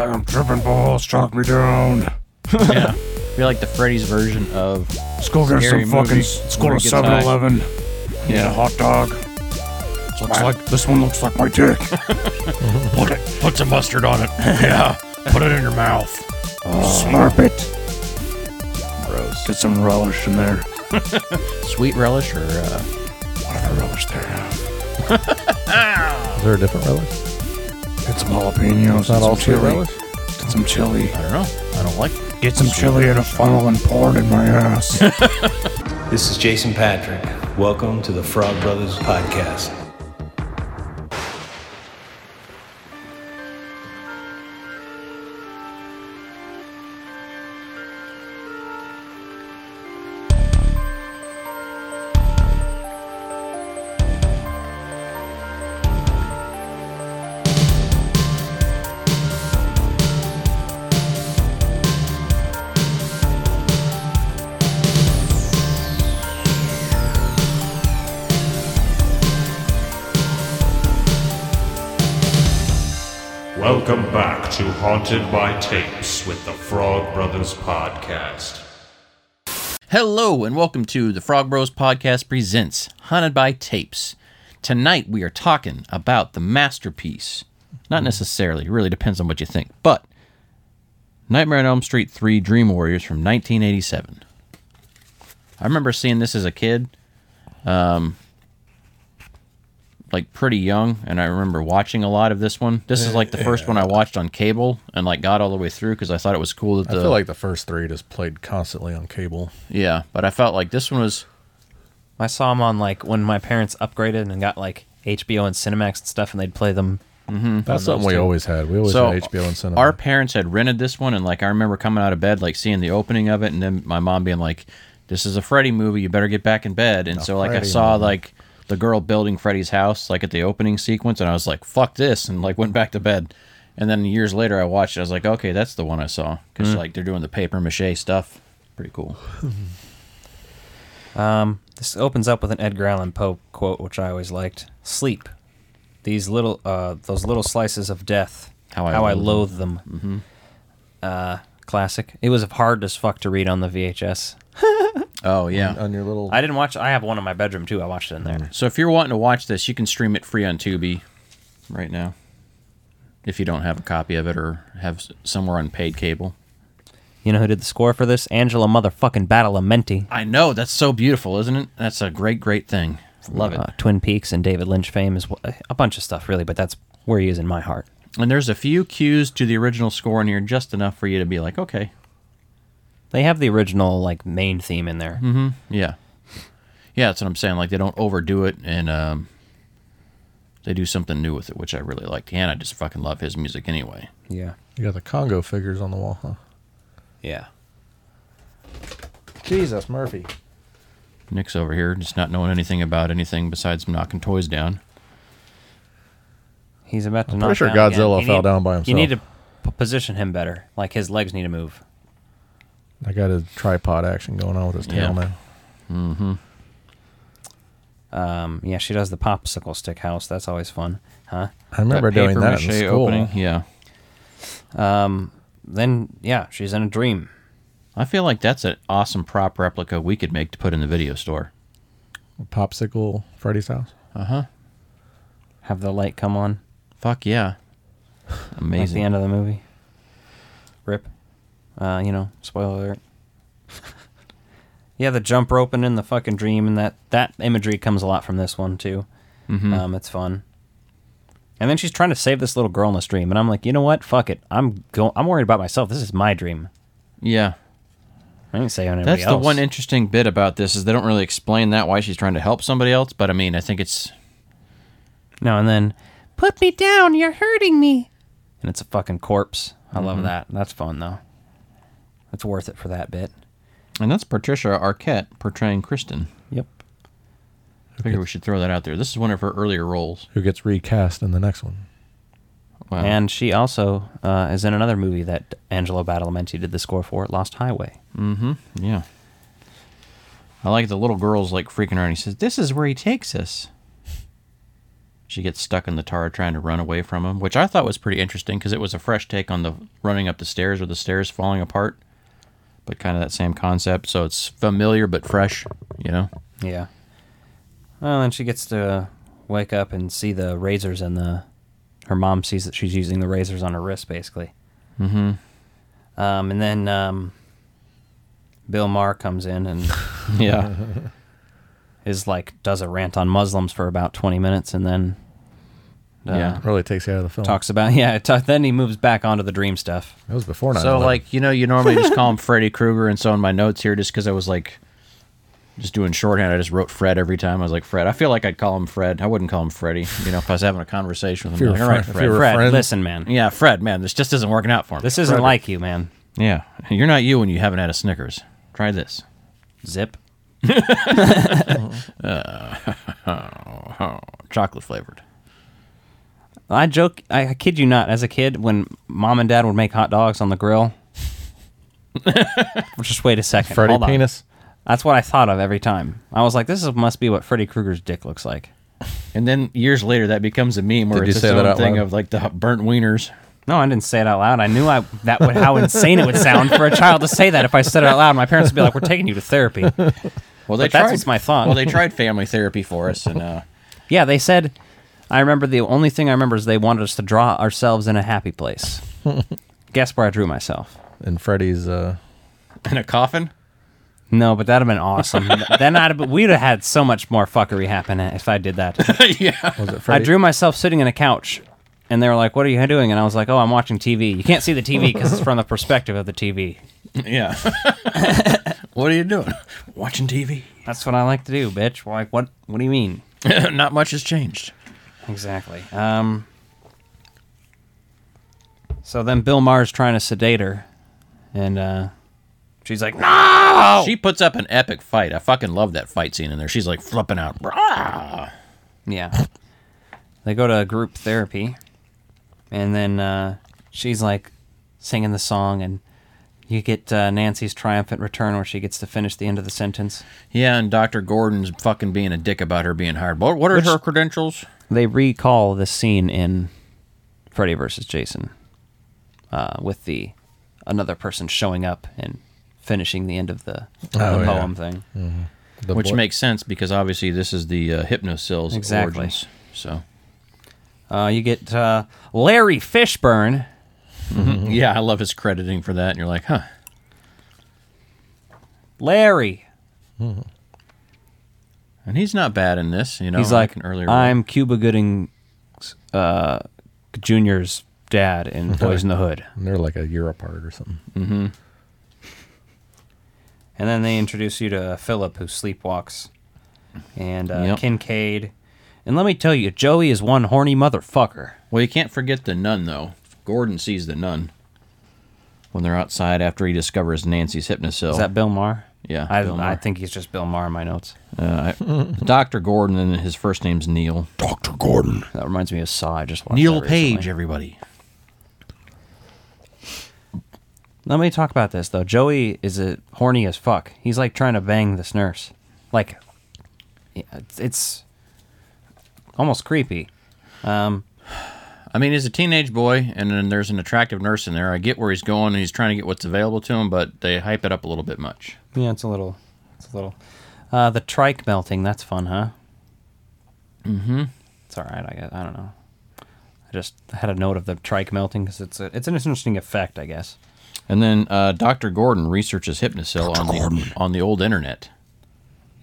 like I'm tripping balls, chalk me down. yeah. You're like the Freddy's version of Let's go get Scary some fucking. movie Let's go to he gets 7 Eleven. Get a Yeah. hot dog. Looks like this one looks like my dick. Put it. Put some mustard on it. Yeah. Put it in your mouth. Slurp it. Gross. Get some relish in there. Sweet relish or uh, Whatever relish they have. There a different relish? Get some jalapenos. Not and all some sweet chili. relish? Get some chili. I don't know. I don't like it. Get some chili in a funnel and pour it in my ass. This is Jason Patrick. Welcome to the Frog Brothers Podcast. Welcome back to Haunted by Tapes with the Frog Brothers Podcast. Hello and welcome to the Frog Bros Podcast presents Haunted by Tapes. Tonight we are talking about the masterpiece. Not necessarily, it really depends on what you think, but Nightmare on Elm Street 3 Dream Warriors from 1987. I remember seeing this as a kid, um, like pretty young, and I remember watching a lot of this one. This is like the first one I watched on cable and like got all the way through because I thought it was cool that the, I feel like the first three just played constantly on cable. yeah, but I felt like this one was I saw them on like when my parents upgraded and got like HBO and Cinemax and stuff, and they'd play them. Mm-hmm. That's something we two. always had. We always so had HBO and cinema. our parents had rented this one and like i remember coming out of bed like seeing the opening of it and then my mom being like this is a freddy movie you better get back in bed and so like i saw movie. like the girl building freddy's house like at the opening sequence and i was like fuck this and like went back to bed and then years later i watched it i was like okay that's the one i saw because like they're doing the paper mache stuff pretty cool Um, this opens up with an Edgar Allan Poe quote, which I always liked: "Sleep, these little, uh, those little slices of death. How I loathe loathe them." Mm-hmm. Uh, classic. It was hard as fuck to read on the VHS. oh yeah on your little. I didn't watch. I have one in my bedroom too. I watched it in there. so if you're wanting to watch this you can stream it free on tubi right now if you don't have a copy of it or have somewhere on paid cable You know who did the score for this? Angelo motherfucking Badalamenti. I know that's so beautiful, isn't it? That's a great, great thing. Love it. Uh, Twin Peaks and David Lynch fame is a bunch of stuff really, but that's where he is in my heart. And there's a few cues to the original score in here, just enough for you to be like, okay, They have the original like main theme in there. yeah, yeah. That's what I'm saying. Like they don't overdo it, and um, they do something new with it, which I really like. And I just fucking love his music anyway. Yeah. you got the Congo figures on the wall, huh? Yeah. Jesus, Murphy. Nick's over here, just not knowing anything about anything besides knocking toys down. He's about to I'm knock pretty sure down. Godzilla You fell need- down by himself. You need to p- position him better. Like his legs need to move. I got a tripod action going on with his tail Yeah. now. Um, yeah, she does the popsicle stick house. That's always fun, huh? I remember That doing that in mache school. opening, yeah. Um, then yeah, she's in a dream. I feel like that's an awesome prop replica we could make to put in the video store. Popsicle Freddy's house. Uh huh. Have the light come on. Fuck yeah. Like Amazing. the end of the movie. Rip. Uh, you know, spoiler alert. yeah, the jump rope and in the fucking dream, and that that imagery comes a lot from this one too. Mhm. Um, it's fun. And then she's trying to save this little girl in this dream, and I'm like, you know what? Fuck it. I'm go- I'm worried about myself. This is my dream. yeah. I didn't say on anybody That's the one interesting bit about this is they don't really explain that why she's trying to help somebody else, but I mean, I think it's No, and then put me down. You're hurting me. And it's a fucking corpse. I love that. That's fun though. It's worth it for that bit. and that's Patricia Arquette portraying Kristen. Yep. I figure we should throw that out there. This is one of her earlier roles. Who gets recast in the next one? Wow. And she also uh, is in another movie that Angelo Badalamenti did the score for, Lost Highway. mm-hmm. Yeah. I like the little girl's like freaking around. And he says, "This is where he takes us." she gets stuck in the tar trying to run away from him, which I thought was pretty interesting because it was a fresh take on the running up the stairs or the stairs falling apart, but kind of that same concept. So it's familiar but fresh, you know. Yeah. Well, then she gets to wake up and see the razors and the. Her mom sees that she's using the razors on her wrist, basically. Mm-hmm. Um, and then um, Bill Maher comes in and Yeah, is like does a rant on Muslims for about twenty minutes, and then uh, Yeah. Really takes you out of the film. talks about yeah. It ta- then he moves back onto the dream stuff. It was before 9 So like you know, you normally just call him Freddy Krueger, and so in my notes here, just because I was like, just doing shorthand, I just wrote Fred every time. I was like Fred. I feel like I'd call him Fred. I wouldn't call him Freddy. You know, if I was having a conversation with him, you be were like, all right, friend- Fred. Fred, listen, man. Yeah, Fred, man, this just isn't working out for me. This isn't like you, man. yeah, you're not you when you haven't had a Snickers. Try this. Zip. Chocolate flavored. I joke. I, I kid you not. As a kid, when mom and dad would make hot dogs on the grill, just wait a second. Freddy Hold on. penis. That's what I thought of every time. I was like, this is, must be what Freddy Krueger's dick looks like. And then years later, that becomes a meme where Did it's you its say that own out thing loud? of like the burnt wieners. No, I didn't say it out loud. I knew I that would how insane it would sound for a child to say that if I said it out loud. My parents would be like, "We're taking you to therapy." Well, they But that's tried. what's my thought. Well, they tried family therapy for us, and uh, Yeah, they said. I remember the only thing I remember is they wanted us to draw ourselves in a happy place. Guess where I drew myself? In Freddy's uh in a coffin. No, but that'd have been awesome. then I'd have, we'd have had so much more fuckery happen if I did that. yeah. was it I drew myself sitting in a couch, and they were like, "What are you doing?" And I was like, "Oh, I'm watching TV." You can't see the TV because it's from the perspective of the TV. Yeah. what are you doing? Watching TV. That's what I like to do, bitch. Like, what? What do you mean? Not much has changed. Exactly. Um. So then Bill Maher's trying to sedate her, and uh, she's like, "No!" She puts up an epic fight. I fucking love that fight scene in there. She's like flipping out. Brah! Yeah. They go to group therapy, and then uh, she's like singing the song, and you get uh, Nancy's triumphant return where she gets to finish the end of the sentence. Yeah, and Dr. Gordon's fucking being a dick about her being hired. What, what are Which- her credentials? They recall this scene in Freddy vs. Jason uh, with the another person showing up and finishing the end of the, Oh, the yeah. poem thing. the Which boy- makes sense because obviously this is the uh, Hypnocil's Exactly. origins. So Uh, you get uh, Larry Fishburne. yeah, I love his crediting for that. And you're like, huh? Larry. And he's not bad in this. You know, He's like, an earlier. I'm Cuba Gooding uh, Jr.'s dad in Boys in the Hood. and they're like a year apart or something. And then they introduce you to Philip, who sleepwalks, and uh, Yep. Kincaid. And let me tell you, Joey is one horny motherfucker. Well, you can't forget the nun though. Gordon sees the nun when they're outside after he discovers Nancy's Hypnocil. Is that Bill Maher? Yeah, I, Bill I think he's just Bill Maher in my notes. Uh, I- Dr. Gordon, and his first name's Neil. Dr. Gordon. That reminds me of Saw. I just watched Neil that Page, everybody. Let me talk about this though. Joey is a horny as fuck. He's like trying to bang this nurse. Like, yeah, it's, it's almost creepy. Um, I mean, he's a teenage boy, and then there's an attractive nurse in there. I get where he's going, and he's trying to get what's available to him, but they hype it up a little bit much. yeah, it's a little, it's a little. Uh, the trike melting. That's fun, huh? Mm-hmm. It's all right. I guess. I don't know. I just had a note of the trike melting because it's a, it's an interesting effect, I guess. And then uh, Dr. Gordon researches Hypnocil on the on the old internet.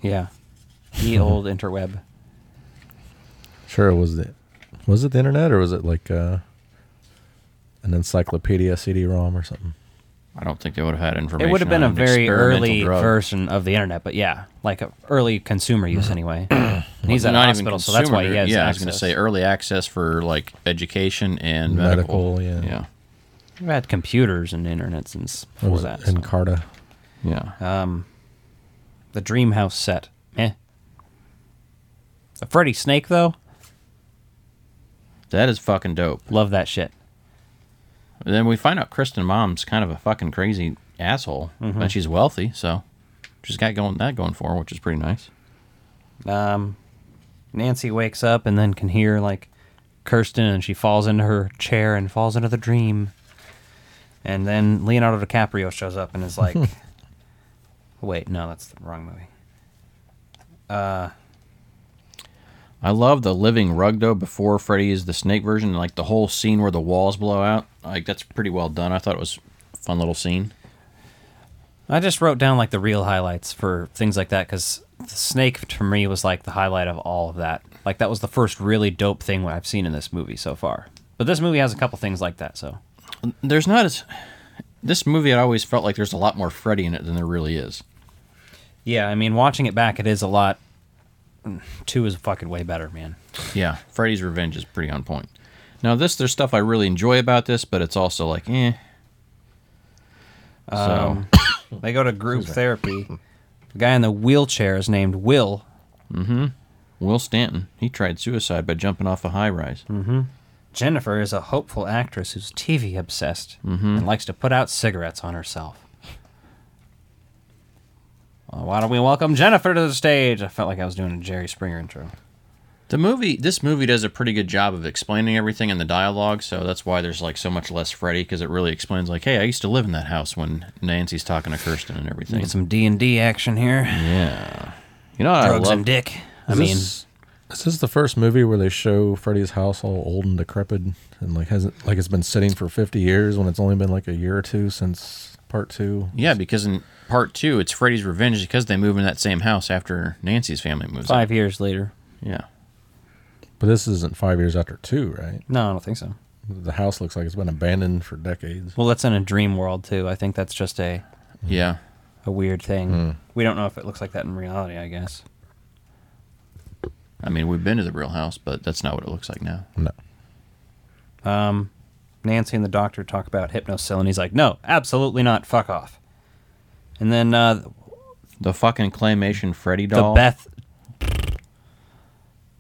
Yeah. The old interweb. Sure, it was the was it the internet or was it like uh, an encyclopedia CD-ROM or something? I don't think they would have had information. It would have been a very early drug. version of the internet, but yeah, like a early consumer use anyway. And he's at a Not hospital, even so that's why he consumer, has Yeah, I was going to say early access for like education and medical. Medical, yeah. yeah, We've had computers and internet since What before was that. it? so. Encarta. yeah. Um, the Dreamhouse set, eh? The Freddy Snake though, That is fucking dope. love that shit. And then we find out Kristen Mom's kind of a fucking crazy asshole, Mm-hmm. and she's wealthy, so she's got going that going for her, which is pretty nice. Um, Nancy wakes up and then can hear like Kirsten, and she falls into her chair and falls into the dream. And then Leonardo DiCaprio shows up and is like, "Wait, no, that's the wrong movie." Uh, I love the living rug though. Before Freddy is the snake version, like the whole scene where the walls blow out. Like that's pretty well done. I thought it was a fun little scene. I just wrote down like the real highlights for things like that because the snake to me was like the highlight of all of that. Like that was the first really dope thing I've seen in this movie so far. But this movie has a couple things like that. So There's not as this movie. I always felt like there's a lot more Freddy in it than there really is. yeah, I mean, watching it back, it is a lot. Two is fucking way better, man. Yeah, Freddy's Revenge is pretty on point. Now this, there's stuff I really enjoy about this, but it's also like, eh. So Um, They go to group therapy. The guy in the wheelchair is named Will. Mm-hmm. Will Stanton, he tried suicide by jumping off a high rise. Mm-hmm. Jennifer is a hopeful actress who's TV obsessed and likes to put out cigarettes on herself. Well, why don't we welcome Jennifer to the stage? I felt like I was doing a Jerry Springer intro. The movie, this movie does a pretty good job of explaining everything in the dialogue, so that's why there's like so much less Freddy because it really explains like, hey, I used to live in that house when Nancy's talking to Kirsten and everything. Get some D and D action here. yeah, you know what I Drugs love? and dick. I mean, this, is this the first movie where they show Freddy's house all old and decrepit and like hasn't like it's been sitting for fifty years when it's only been like a year or two since part two? Yeah, because in part two, it's Freddy's Revenge because they move in that same house after Nancy's family moves. five years later. Yeah. But this isn't five years after two, right? No, I don't think so. The house looks like it's been abandoned for decades. Well, that's in a dream world too. I think that's just a Yeah. a weird thing. Hmm. We don't know if it looks like that in reality. I guess. I mean, we've been to the real house, but that's not what it looks like now. No. Um, Nancy and the doctor talk about hypnocil, and he's like, "No, absolutely not. Fuck off." And then uh, The fucking claymation Freddy doll. the. Beth.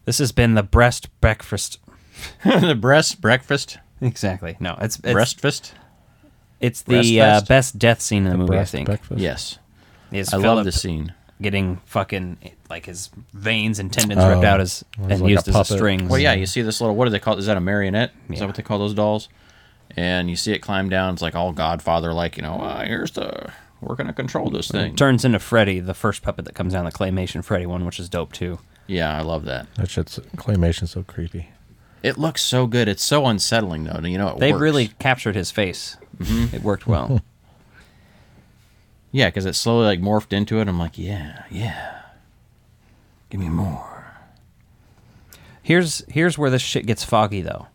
This has been the breast breakfast. the breast breakfast. Exactly. No, it's it's breast it's the uh, best death scene in the, movie. I think. breakfast? Yes. Is I love Philip this scene. getting fucking like his veins and tendons Oh, ripped out as and like a used as a puppet. strings. Well, yeah, you see this little. What do they call? Is that a marionette? Is Yeah. that what they call those dolls? And you see it climb down. It's like all Godfather, like you know. Uh, here's the. We're gonna control this thing. turns into Freddy, the first puppet that comes down, the claymation Freddy one, which is dope too. Yeah, I love that. That shit's claymation so creepy. It looks so good. It's so unsettling though. You know, it They works. really captured his face. It worked well. Yeah, because it slowly like morphed into it. I'm like, yeah, yeah. Give me more. here's here's where this shit gets foggy though.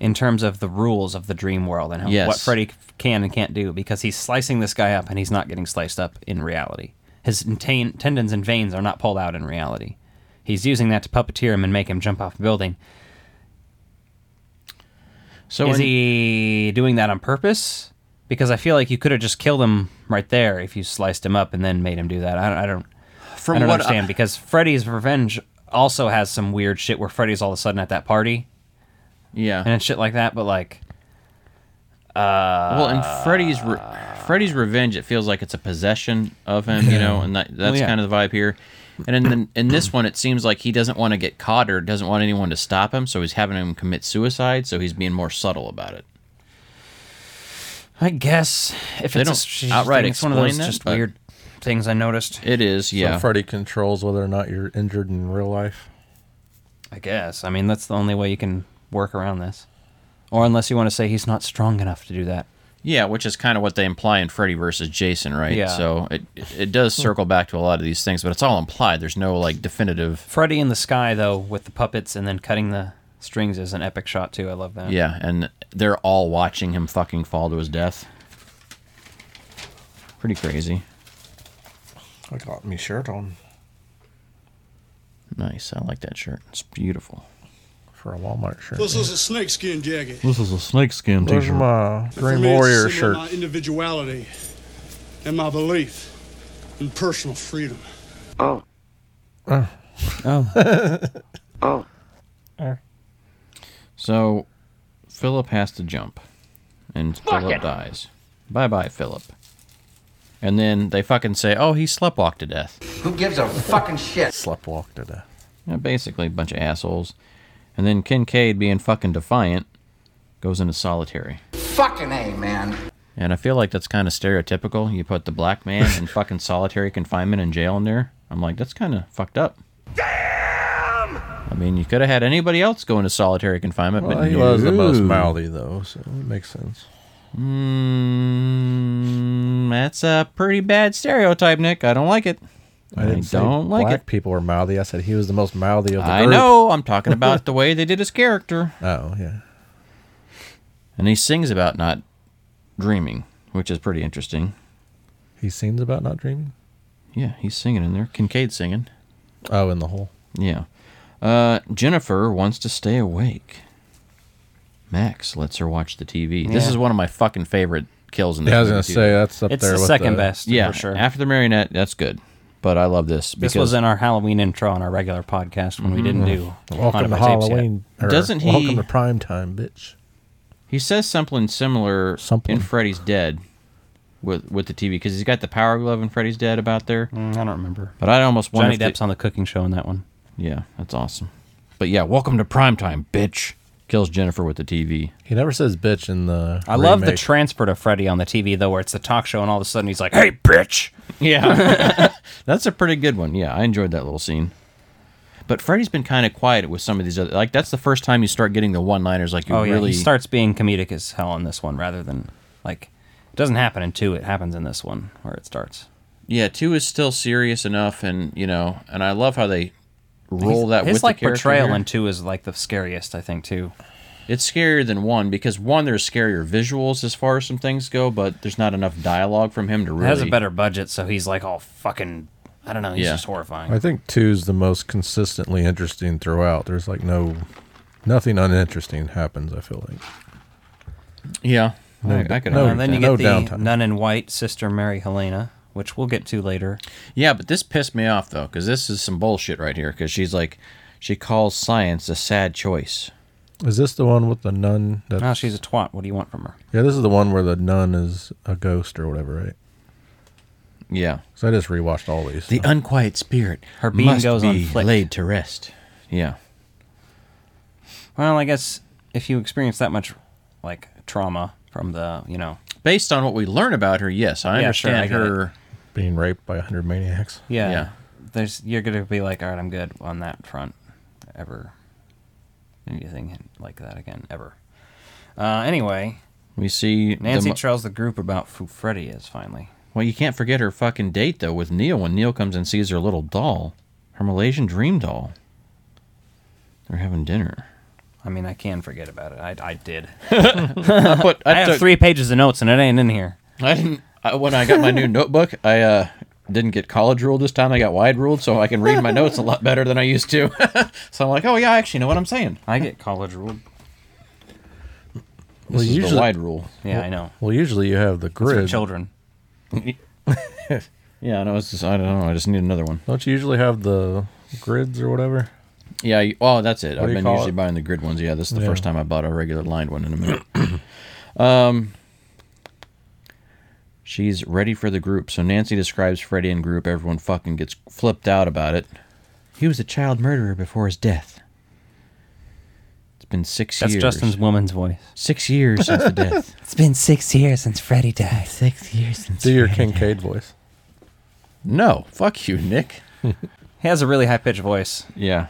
In terms of the rules of the dream world and how, Yes. what Freddy can and can't do, because he's slicing this guy up and he's not getting sliced up in reality. His ten- tendons and veins are not pulled out in reality. He's using that to puppeteer him and make him jump off a building. So is in- he doing that on purpose? Because I feel like you could have just killed him right there if you sliced him up and then made him do that. I don't. I don't, from I don't what understand because Freddy's Revenge also has some weird shit where Freddy's all of a sudden at that party yeah. and shit like that. But like, well, in Freddy's Re- Freddy's Revenge, it feels like it's a possession of him, you know, and that, that's yeah. kind of the vibe here. And in the, in this one, it seems like he doesn't want to get caught or doesn't want anyone to stop him, so he's having him commit suicide. So he's being more subtle about it. I guess if They it's don't strange outright thing, it's one of those that, just weird things I noticed. It is, yeah. So Freddy controls whether or not you're injured in real life. I guess. I mean, that's the only way you can work around this, or unless you want to say he's not strong enough to do that. Yeah, which is kind of what they imply in Freddy versus Jason, right? Yeah. So it it does circle back to a lot of these things, but it's all implied. There's no like definitive. Freddy in the sky though, with the puppets and then cutting the strings is an epic shot too. I love that. Yeah, and they're all watching him fucking fall to his death. Pretty crazy. I got me shirt on Nice. I like that shirt. It's beautiful. For a Walmart shirt. This is a snakeskin jacket. This is a snakeskin Where's t-shirt. my For Green me, Warrior shirt? My individuality and my belief in personal freedom. Oh. Oh. Oh. oh. So, Philip has to jump, and Philip dies. Bye bye, Philip. And then they fucking say, "Oh, he sleptwalked to death." Who gives a fucking shit? Sleptwalk to death. Yeah, basically a bunch of assholes. And then Kincaid, being fucking defiant, goes into solitary. Fucking A, man. And I feel like that's kind of stereotypical. You put the black man in fucking solitary confinement in jail in there. I'm like, that's kind of fucked up. Damn! I mean, you could have had anybody else go into solitary confinement, Well, but he was the most no. mouthy though, so it makes sense. Mm, that's a pretty bad stereotype, Nick. I don't like it. I, didn't say don't like it. black it. people were mouthy. I said he was the most mouthy of the I group. know. I'm talking about the way they did his character. Oh yeah. And he sings about not dreaming, which is pretty interesting. He sings about not dreaming. Yeah, he's singing in there. Kincaid singing. Oh, in the hole. Yeah. Uh, Jennifer wants to stay awake. Max lets her watch the TV. This is one of my fucking favorite kills in the Yeah, I was gonna too. say that's up It's there It's the with second the, best, Yeah, for sure. after the marionette, that's good. But I love this because this was in our Halloween intro on our regular podcast when we didn't do Welcome Haunted to by Tapes yet. Halloween. or Doesn't he- Welcome to prime time, bitch. he says something similar Something. in Freddy's Dead with with the TV because he's got the power glove in Freddy's Dead about there. Mm, I don't remember. But I almost wonder Johnny if they- Depp's on the cooking show in that one. Yeah, that's awesome. But yeah, welcome to primetime, bitch. Kills Jennifer with the TV. He never says bitch in the. I love the remake. transfer to Freddy on the TV though, where it's the talk show and all of a sudden he's like, "Hey, bitch!" Yeah. that's a pretty good one. Yeah, I enjoyed that little scene. But Freddy's been kind of quiet with some of these other like that's the first time you start getting the one-liners like you Oh yeah, really he starts being comedic as hell in this one, rather than like it doesn't happen in two. It happens in this one where it starts. Yeah, 2 is still serious enough and, you know, and I love how they roll that His with like the character portrayal here. in two is like the scariest, I think, too. It's scarier than 1 because 1 there's scarier visuals as far as some things go, but there's not enough dialogue from him to It really has a better budget, so he's like all fucking. I don't know. He's Yeah. just horrifying. I think two's the most consistently interesting throughout. There's like no, nothing uninteresting happens. I feel like. Yeah. No, I, I could no, and then you get No the downtime. nun in white, Sister Mary Helena, which we'll get to later. Yeah, but this pissed me off though, because this is some bullshit right here. Because she's like, she calls science a sad choice. Is this the one with the nun? That's, Oh, she's a twat. What do you want from her? yeah, this is the one where the nun is a ghost or whatever, right? Yeah, So I just rewatched all these. the unquiet spirit. Her being must goes on be flick. laid to rest. Yeah, Well, I guess if you experience that much like trauma from the, you know, based on what we learn about her, yes, I Yeah, sure, I understand get it. Her. being raped by a hundred maniacs. yeah, Yeah. there's you're gonna be like, all right, I'm good on that front. Ever anything like that again? Ever? Uh, anyway, We see Nancy mo- tells the group about who Freddy is. Finally, well, you can't forget her fucking date though with Neil when Neil comes and sees her little doll, her Malaysian dream doll. They're having dinner. I mean, I can forget about it. I, I did. I put. I, I have took- three pages of notes and it ain't in here. I didn't. I, when I got my new notebook, I uh, didn't get college ruled this time. I got wide ruled, so I can read my notes a lot better than I used to. so I'm like, oh yeah, I actually know what I'm saying. I get college ruled. This Well, is usually- the wide rule. Yeah, I know. Well, usually you have the It's for grid. children. Yeah, I know. It's just I don't know. I just need another one. Don't you usually have the grids or whatever? Yeah. You, oh, that's it. What I've been usually it? buying the grid ones. Yeah, this is the Yeah. first time I bought a regular lined one in a minute. um. She's ready for the group. So Nancy describes Freddy and group. Everyone fucking gets flipped out about it. He was a child murderer before his death. It's been six That's years. Justin's woman's voice. Six years since the death. It's been six years since Freddy died. Six years since. Do your Kincaid voice. No, fuck you, Nick. He has a really high pitched voice. Yeah.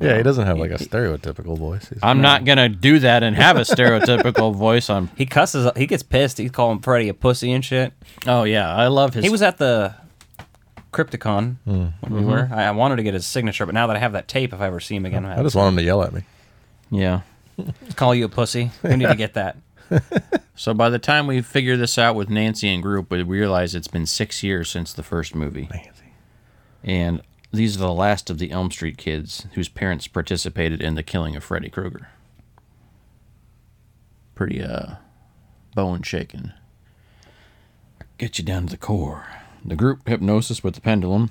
Yeah, he doesn't have like a stereotypical voice. He's, I'm not gonna do that and have a stereotypical voice. I'm. He cusses. He gets pissed. He's calling Freddy a pussy and shit. Oh yeah, I love his. He was at the Crypticon Hmm. when we were. I, I wanted to get his signature, but now that I have that tape, if I ever see him again, I just want him to yell at me. Yeah. call you a pussy. We need to get that. So by the time we figure this out with Nancy and group, we realize it's been six years since the first movie, Nancy. and these are the last of the Elm Street kids whose parents participated in the killing of Freddy Krueger. Pretty uh, bone shaking. Get you down to the core. The group hypnosis with the pendulum.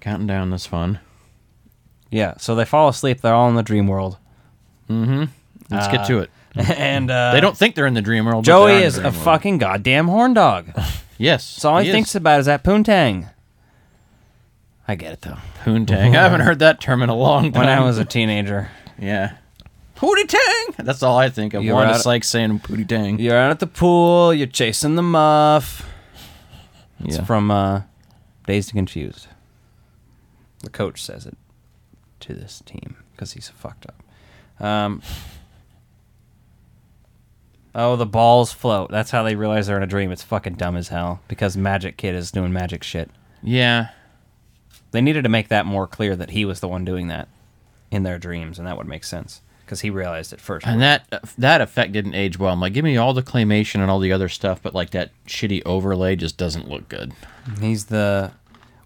Counting down this fun. Yeah. So they fall asleep. They're all in the dream world. Mm hmm. Let's get to it. and uh, They don't think they're in the dream world. Joey is a world. fucking goddamn horn dog. Yes. That's all he, is. thinks about is that poontang. I get it though. Poontang. I haven't heard that term in a long time. When I was a teenager, yeah. Pootie tang. That's all I think of. You Wanda were out- Sykes saying pootie tang. you're out at the pool, you're chasing the muff. It's Yeah. from uh, Dazed and Confused. The coach says it to this team because he's fucked up. Um, oh, the balls float. That's how they realize they're in a dream. It's fucking dumb as hell because Magic Kid is doing magic shit. Yeah. They needed to make that more clear that he was the one doing that in their dreams, and that would make sense because he realized it first. And that uh, that effect didn't age well. I'm like, give me all the claymation and all the other stuff, but like that shitty overlay just doesn't look good. He's the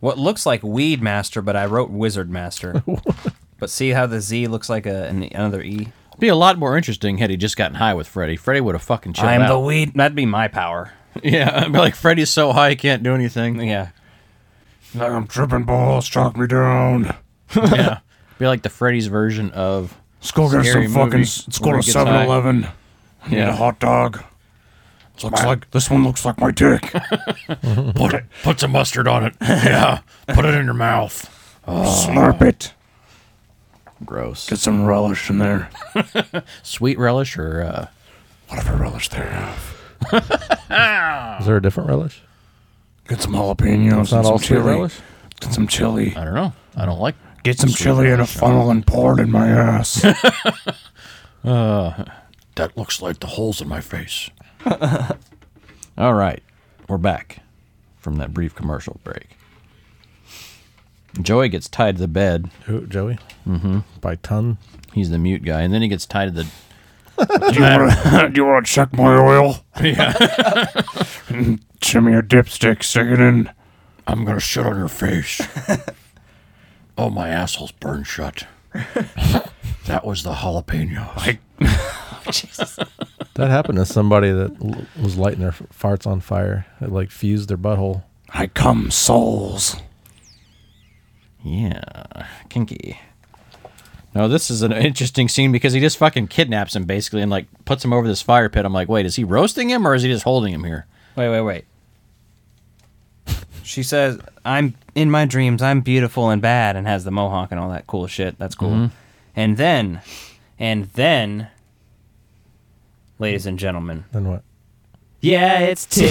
what looks like Weed Master, but I wrote Wizard Master. but see how the Z looks like a, an, another E. It'd be a lot more interesting had he just gotten high with Freddy. Freddy would have fucking chilled I'm out. the weed. That'd be my power. yeah, I'd be like Freddy's so high he can't do anything. Yeah. Like I'm tripping balls, chalk me down. yeah, be like the Freddy's version of Let's go get some fucking. Let's go to he 7 Eleven. Need Yeah. a hot dog. Looks like this one looks like my dick. put it. Put some mustard on it. Yeah. Put it in your mouth. Slurp it. gross Get some relish in there. sweet relish or uh, Whatever relish they have. Is there a different relish? Get some jalapenos It's not and all some sweet chili. Get some chili. I don't know. I don't like. Get some chili in a funnel and pour it in my ass. that looks like the holes in my face. All right, we're back from that brief commercial break. Joey gets tied to the bed. Who, Joey? Mm-hmm. By ton. He's the mute guy, and then he gets tied to the. Do you want to? do you want to check my oil? Yeah. Shimmy your dipstick, stick it in. I'm gonna shit on your face. oh, my asshole's burned shut. that was the jalapeno. That happened to somebody that l- was lighting their f- farts on fire. It like fused their butthole. I come souls. Yeah, kinky. No, this is an interesting scene because he just fucking kidnaps him basically and like puts him over this fire pit. I'm like, wait, is he roasting him or is he just holding him here? Wait, wait, wait. She says, "I'm in my dreams. I'm beautiful and bad," and has the mohawk and all that cool shit. That's cool. Mm-hmm. And then, and then, ladies and gentlemen, Then what? yeah, it's titty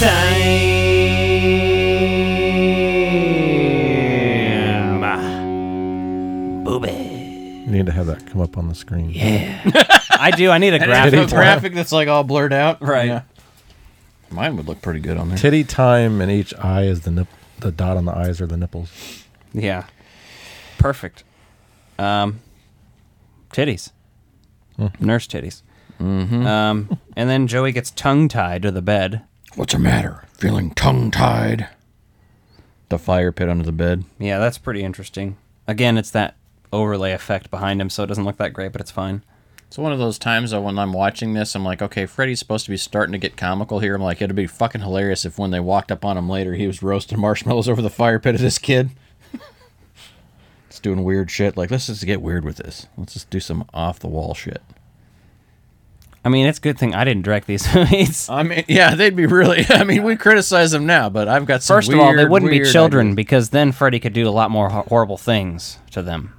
time. Booby. You need to have that come up on the screen. I do. I need a graphic. a graphic that's like all blurred out. Right. Yeah. Mine would look pretty good on there. Titty time and each eye is the nip. The dot on the eyes are the nipples. Yeah. Perfect. Um, titties. Nurse titties. Mm-hmm. Um, and then Joey gets tongue tied to the bed. What's the matter? Feeling tongue tied? The fire pit under the bed. Yeah, that's pretty interesting. Again, it's that overlay effect behind him, so it doesn't look that great, but it's fine. It's one of those times though when I'm watching this, I'm like, okay, Freddy's supposed to be starting to get comical here. I'm like, it'd be fucking hilarious if when they walked up on him later, he was roasting marshmallows over the fire pit of this kid. it's doing weird shit. Like, let's just get weird with this. Let's just do some off the wall shit. I mean, it's a good thing I didn't direct these movies. I mean, yeah, they'd be really. I mean, we criticize them now, but I've got some. First of all, they wouldn't be children ideas. because then Freddy could do a lot more horrible things to them.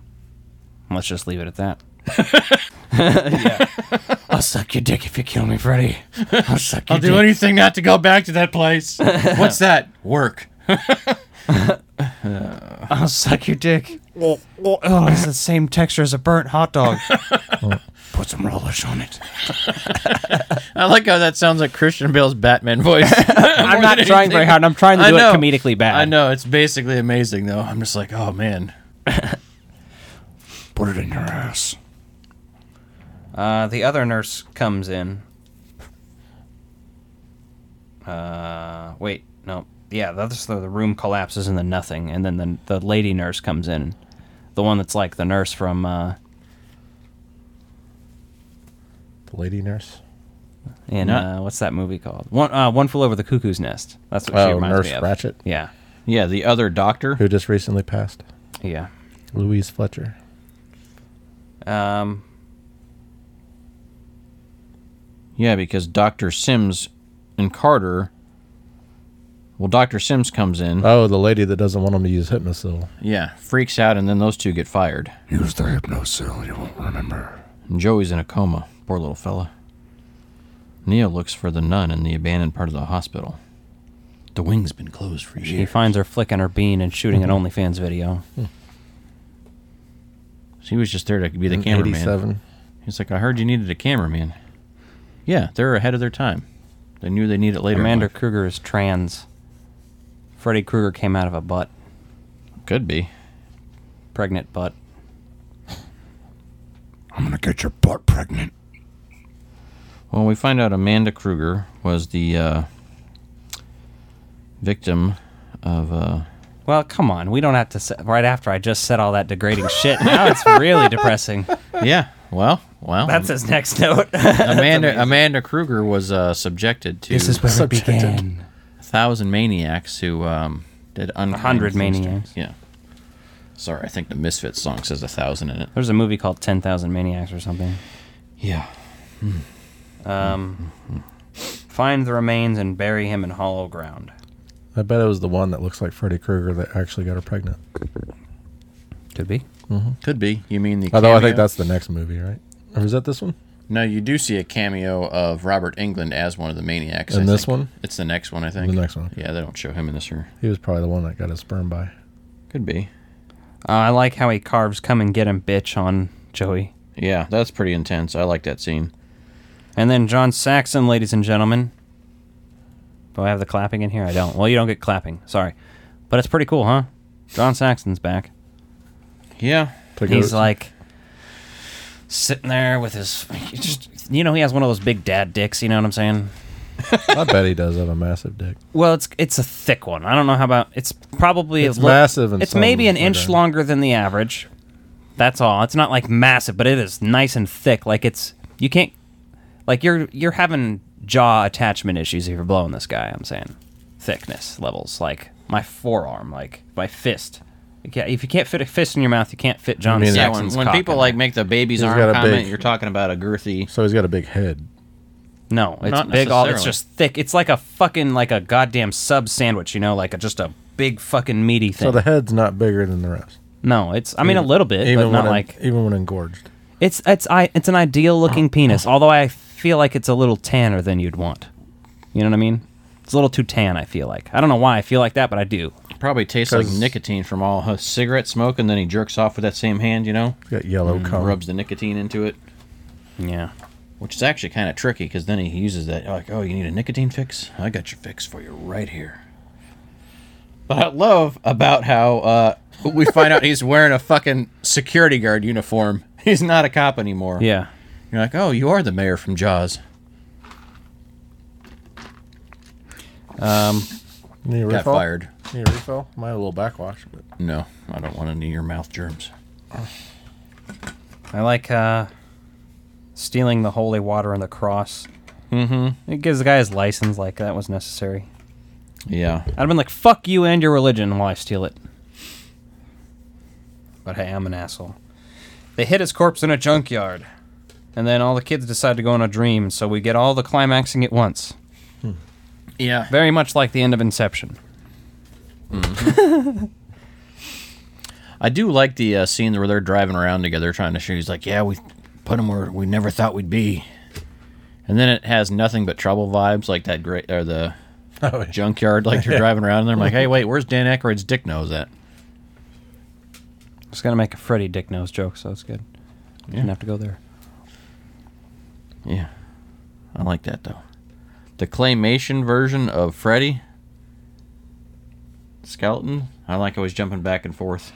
Let's just leave it at that. I'll suck your dick if you kill me, Freddy. I'll suck your I'll do anything not to go back to that place. What's that? Work. I'll suck your dick. Oh, it's the same texture as a burnt hot dog. Oh, put some relish on it. I like how that sounds like Christian Bale's Batman voice. I'm not trying very hard. I'm trying to I do it know. comedically bad. I know it's basically amazing though. I'm just like, oh man. Put it in your ass. Uh, the other nurse comes in. Uh, wait, no. Yeah, the other so the room collapses into nothing, and then the the lady nurse comes in, the one that's like the nurse from uh, The lady nurse. And Not- uh, what's that movie called? One uh, One Flew Over the Cuckoo's Nest. That's what she Oh, reminds Nurse me of. Ratched, Yeah, Yeah, the other doctor. who just recently passed. yeah. Louise Fletcher. Um, Yeah, because Dr. Sims and Carter. Well, Dr. Sims comes in. Oh, the lady that doesn't want him to use Hypnocil. Yeah, freaks out, and then those two get fired. Use the hypnocil, you won't remember. And Joey's in a coma. Poor little fella. Neil looks for the nun in the abandoned part of the hospital. The wing's been closed for years. He finds her flicking her bean and shooting an mm-hmm. OnlyFans video. Hmm. She was just there to be the In cameraman. 87. He's like, I heard you needed a cameraman. Yeah, they're ahead of their time. They knew they need it later. in Amanda life. Krueger is trans. Freddy Krueger came out of a butt, could be. pregnant butt. I'm gonna get your butt pregnant. Well, we find out Amanda Krueger was the uh, victim of. Uh, Well, come on. We don't have to. Say, right after I just said all that degrading shit. Now it's really depressing. yeah, well, well. That's his next note. Amanda Amanda Krueger was uh, subjected to This is where it began. a thousand maniacs who um, did unkind hundred things maniacs. Yeah. Sorry, I think the Misfits song says a thousand in it. There's a movie called Ten Thousand Maniacs or something. Yeah. Um, find the remains and bury him in hollow ground. I bet it was the one that looks like Freddy Krueger that actually got her pregnant. Could be. Could be. You mean the? Although I think that's the next movie, right? Or is that this one? No, you do see a cameo of Robert Englund as one of the maniacs. In I this think. one? It's the next one, I think. The next one. Yeah, they don't show him in this here. He was probably the one that got his sperm by. Could be. Uh, I like how he carves "Come and Get Him, Bitch" on Joey. Yeah, that's pretty intense. I like that scene. And then John Saxon, ladies and gentlemen. Do I have the clapping in here? I don't. Well, you don't get clapping. Sorry. But it's pretty cool, huh? John Saxon's back. Yeah. To go- He's like sitting there with his. Just you know, he has one of those big dad dicks. You know what I'm saying? I bet he does have a massive dick. Well, it's it's a thick one. I don't know how about. It's probably It's a li- massive in It's maybe an inch regard. longer than the average. That's all. It's not like massive, but it is nice and thick. Like it's you can't like you're you're having jaw attachment issues if you're blowing this guy. I'm saying thickness levels like my forearm, like my fist. You can't, if you can't fit a fist in your mouth, you can't fit John mean, Yeah, when, Saxon's when cock people in like make the baby's He's arm got a comment, big- you're talking about a girthy. So he's got a big head. No, it's Not big. All it's necessarily. just thick. It's like a fucking like a goddamn sub sandwich. You know, like a, just a big fucking meaty thing. So the head's not bigger than the rest. no, it's. I mean, a little bit, but not when like. even when engorged. It's it's I it's an ideal looking penis. Although I feel like it's a little tanner than you'd want. You know what I mean? It's a little too tan. I feel like. I don't know why I feel like that, but I do. Probably tastes like nicotine from all his cigarette smoke, and then he jerks off with that same hand, you know, got yellow and cum. rubs the nicotine into it, Yeah. which is actually kind of tricky because then he uses that like, oh, you need a nicotine fix? I got your fix for you right here. But I love about how uh, we find out he's wearing a fucking security guard uniform. He's not a cop anymore. Yeah. You're like, oh, you are the mayor from Jaws. Um. Need a Got refill? fired. Need a refill? Might have a little backwash, but No, I don't want any of your mouth germs. I like uh, stealing the holy water and the cross. Mm-hmm. It gives the guy his license. Like that was necessary. Yeah. I'd have been like, "Fuck you and your religion," while I steal it. But hey, I'm an asshole. They hid his corpse in a junkyard, and then all the kids decide to go on a dream. So we get all the climaxing at once. Yeah. Very much like the end of Inception. I do like the uh, scene where they're driving around together trying to shoot. He's like, "Yeah, we put him where we never thought we'd be," and then it has nothing but trouble vibes, like that great or the Oh, junkyard. Like you're driving around, and they're like, "Hey, wait, where's Dan Aykroyd's dick nose at?" I was gonna make a Freddy Dick Nose joke, so it's good. You didn't have to go there. Yeah, I like that though. The claymation version of Freddy skeleton. I like always jumping back and forth.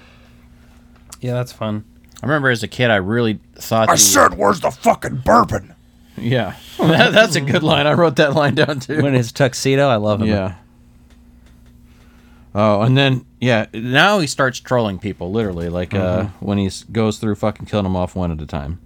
Yeah, that's fun. I remember as a kid, I really thought. I the- said, where's the fucking bourbon? Yeah, That- that's a good line. I wrote that line down too. When his tuxedo, I love him. Yeah. Oh, and then yeah, now he starts trolling people literally, like uh, when he goes through fucking killing them off one at a time.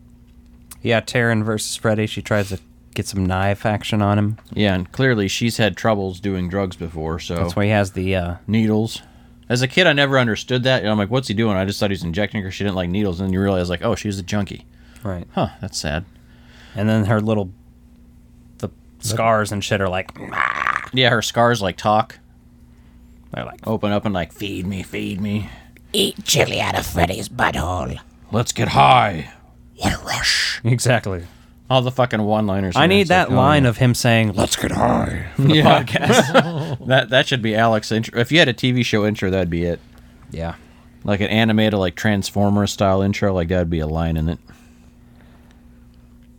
Yeah, Taryn versus Freddy. She tries to get some knife action on him. Yeah, and clearly she's had troubles doing drugs before, so That's why he has the. uh needles. As a kid, I never understood that. I'm like, what's he doing? I just thought he was injecting her. She didn't like needles, and then you realize like, oh, she's a junkie. Right. Huh? That's sad. And then her little the scars and shit are like Yeah, her scars like talk, they're like open up and like feed me, feed me. Eat chili out of Freddy's butthole. Let's get high. What a rush! exactly. All the fucking one-liners. I need that like, oh, line yeah. of him saying, Let's get high. yeah. podcast. that that should be Alex intro. If you had a TV show intro, that'd be it. "Yeah, Like an animated, like Transformer style intro, like that'd be a line in it.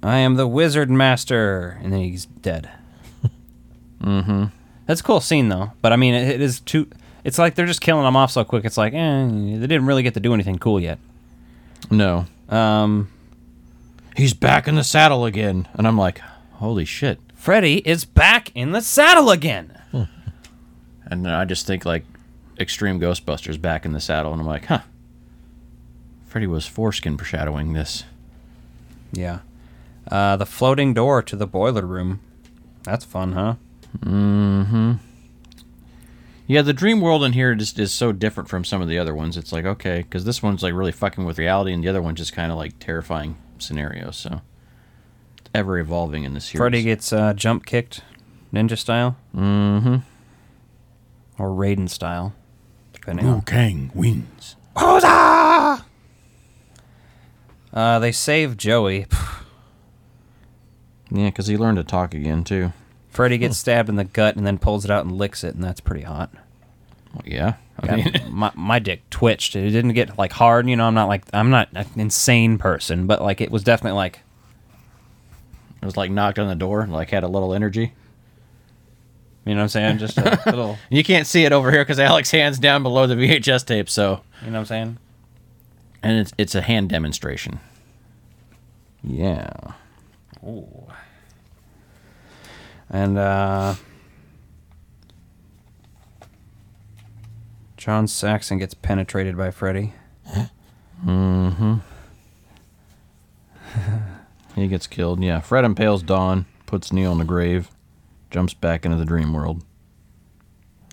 I am the wizard master," and then he's dead. mm-hmm. That's a cool scene though, but I mean, it, it is too. It's like they're just killing him off so quick. It's like, eh, they didn't really get to do anything cool yet. No, Um, he's back in the saddle again, and I'm like, holy shit! Freddy is back in the saddle again. And then I just think like Extreme Ghostbusters back in the saddle, and I'm like, huh. Freddy was foreskin foreshadowing this. Yeah. Uh, the floating door to the boiler room. That's fun, huh? Mm hmm. Yeah, the dream world in here just is so different from some of the other ones. It's like okay, because this one's like really fucking with reality, and the other one's just kind of like terrifying scenarios. So it's ever evolving in this series. Freddy gets uh, jump kicked, ninja style. Mm-hmm. Or Raiden style, depending on. Kang wins. Uh, they save Joey. Yeah, because he learned to talk again too. Freddy gets stabbed in the gut and then pulls it out and licks it, and that's pretty hot. Well, yeah, I Yeah, mean, my my dick twitched. It didn't get like hard, you know. I'm not like I'm not an insane person, but like it was definitely like it was like knocked on the door, like had a little energy. you know what I'm saying, just a little. You can't see it over here because Alex hands down below the VHS tape. So, You know what I'm saying? and it's it's a hand demonstration. Yeah. Ooh. And uh John Saxon gets penetrated by Freddy. mm-hmm. He gets killed. Yeah. Fred impales Don, puts Neil in the grave, jumps back into the dream world.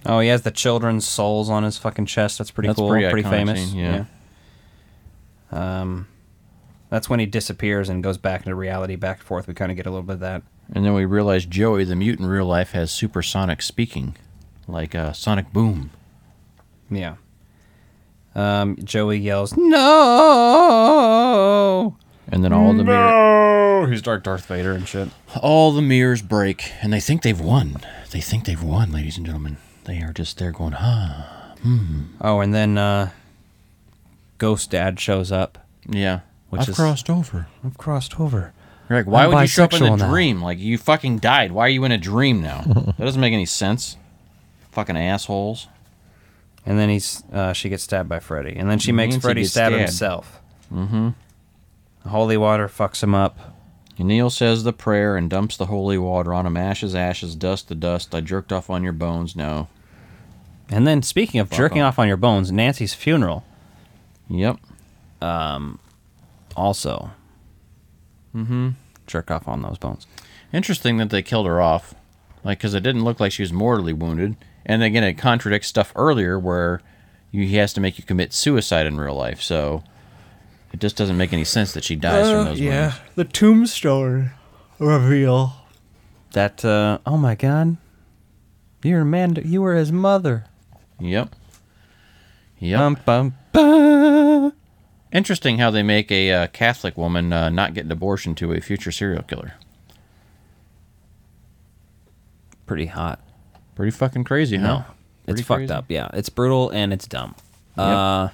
Oh, he has the children's souls on his fucking chest. That's pretty That's cool. pretty Pretty, famous. scene, yeah. yeah. Um, that's when he disappears and goes back into reality, back and forth. We kind of get a little bit of that. And then we realize Joey, the mutant in real life, has supersonic speaking, like uh, Sonic Boom. Yeah. Um, Joey yells, "No!" And then all the mirror, Oh, he's Dark Darth Vader and shit. all the mirrors break, and they think they've won. They think they've won, ladies and gentlemen. They are just there going, huh? Hmm. Oh, and then uh, Ghost Dad shows up. Yeah. Which I've is- crossed over. I've crossed over. You're like, why I'm would you show up in bisexual a now. dream? Like, you fucking died. Why are you in a dream now? that doesn't make any sense. Fucking assholes. And then he's uh, she gets stabbed by Freddy, and then she makes Nancy Freddy gets stab stabbed. himself. Mm-hmm. Holy water fucks him up. Neil says the prayer and dumps the holy water on him. Ashes, ashes, dust to dust. I jerked off on your bones. No. And then speaking of jerking off. off on your bones, Nancy's funeral Yep. Um. also. Mm-hmm. Jerk off on those bones. Interesting that they killed her off. Like, because it didn't look like she was mortally wounded. And again, it contradicts stuff earlier where you, he has to make you commit suicide in real life. So it just doesn't make any sense that she dies from those wounds. Yeah, the tombstone reveal that. Uh, oh my God, you're Amanda. You were his mother. Yep. Yep. Bum, bum, bum. Interesting how they make a uh, Catholic woman uh, not get an abortion to a future serial killer. Pretty hot. Pretty fucking crazy, huh? No, Pretty it's fucked up. Yeah, it's brutal and it's dumb. Yep. Uh,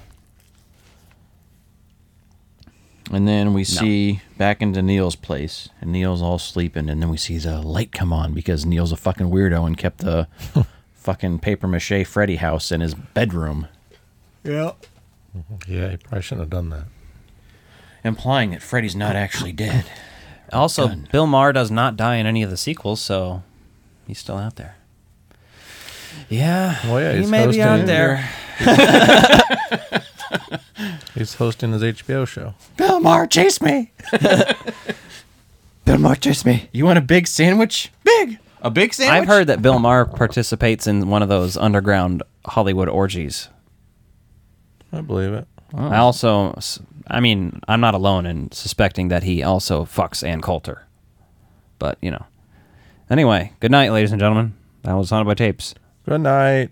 And then we see back into Neil's place, and Neil's all sleeping, and then we see the light come on because Neil's a fucking weirdo and kept the fucking paper mache Freddy house in his bedroom, Yeah, Yeah, he probably shouldn't have done that. implying that Freddy's not actually dead. also, Done. Bill Maher does not die in any of the sequels, so he's still out there. Yeah, Well, yeah, he he's may be out there. He's hosting his HBO show. Bill Maher, chase me! Bill Maher, chase me. You want a big sandwich? Big! A big sandwich? I've heard that Bill Maher participates in one of those underground Hollywood orgies. I believe it. Oh. I also, I mean, I'm not alone in suspecting that he also fucks Ann Coulter. But, you know, Anyway, good night, ladies and gentlemen. That was Haunted by Tapes. Good night.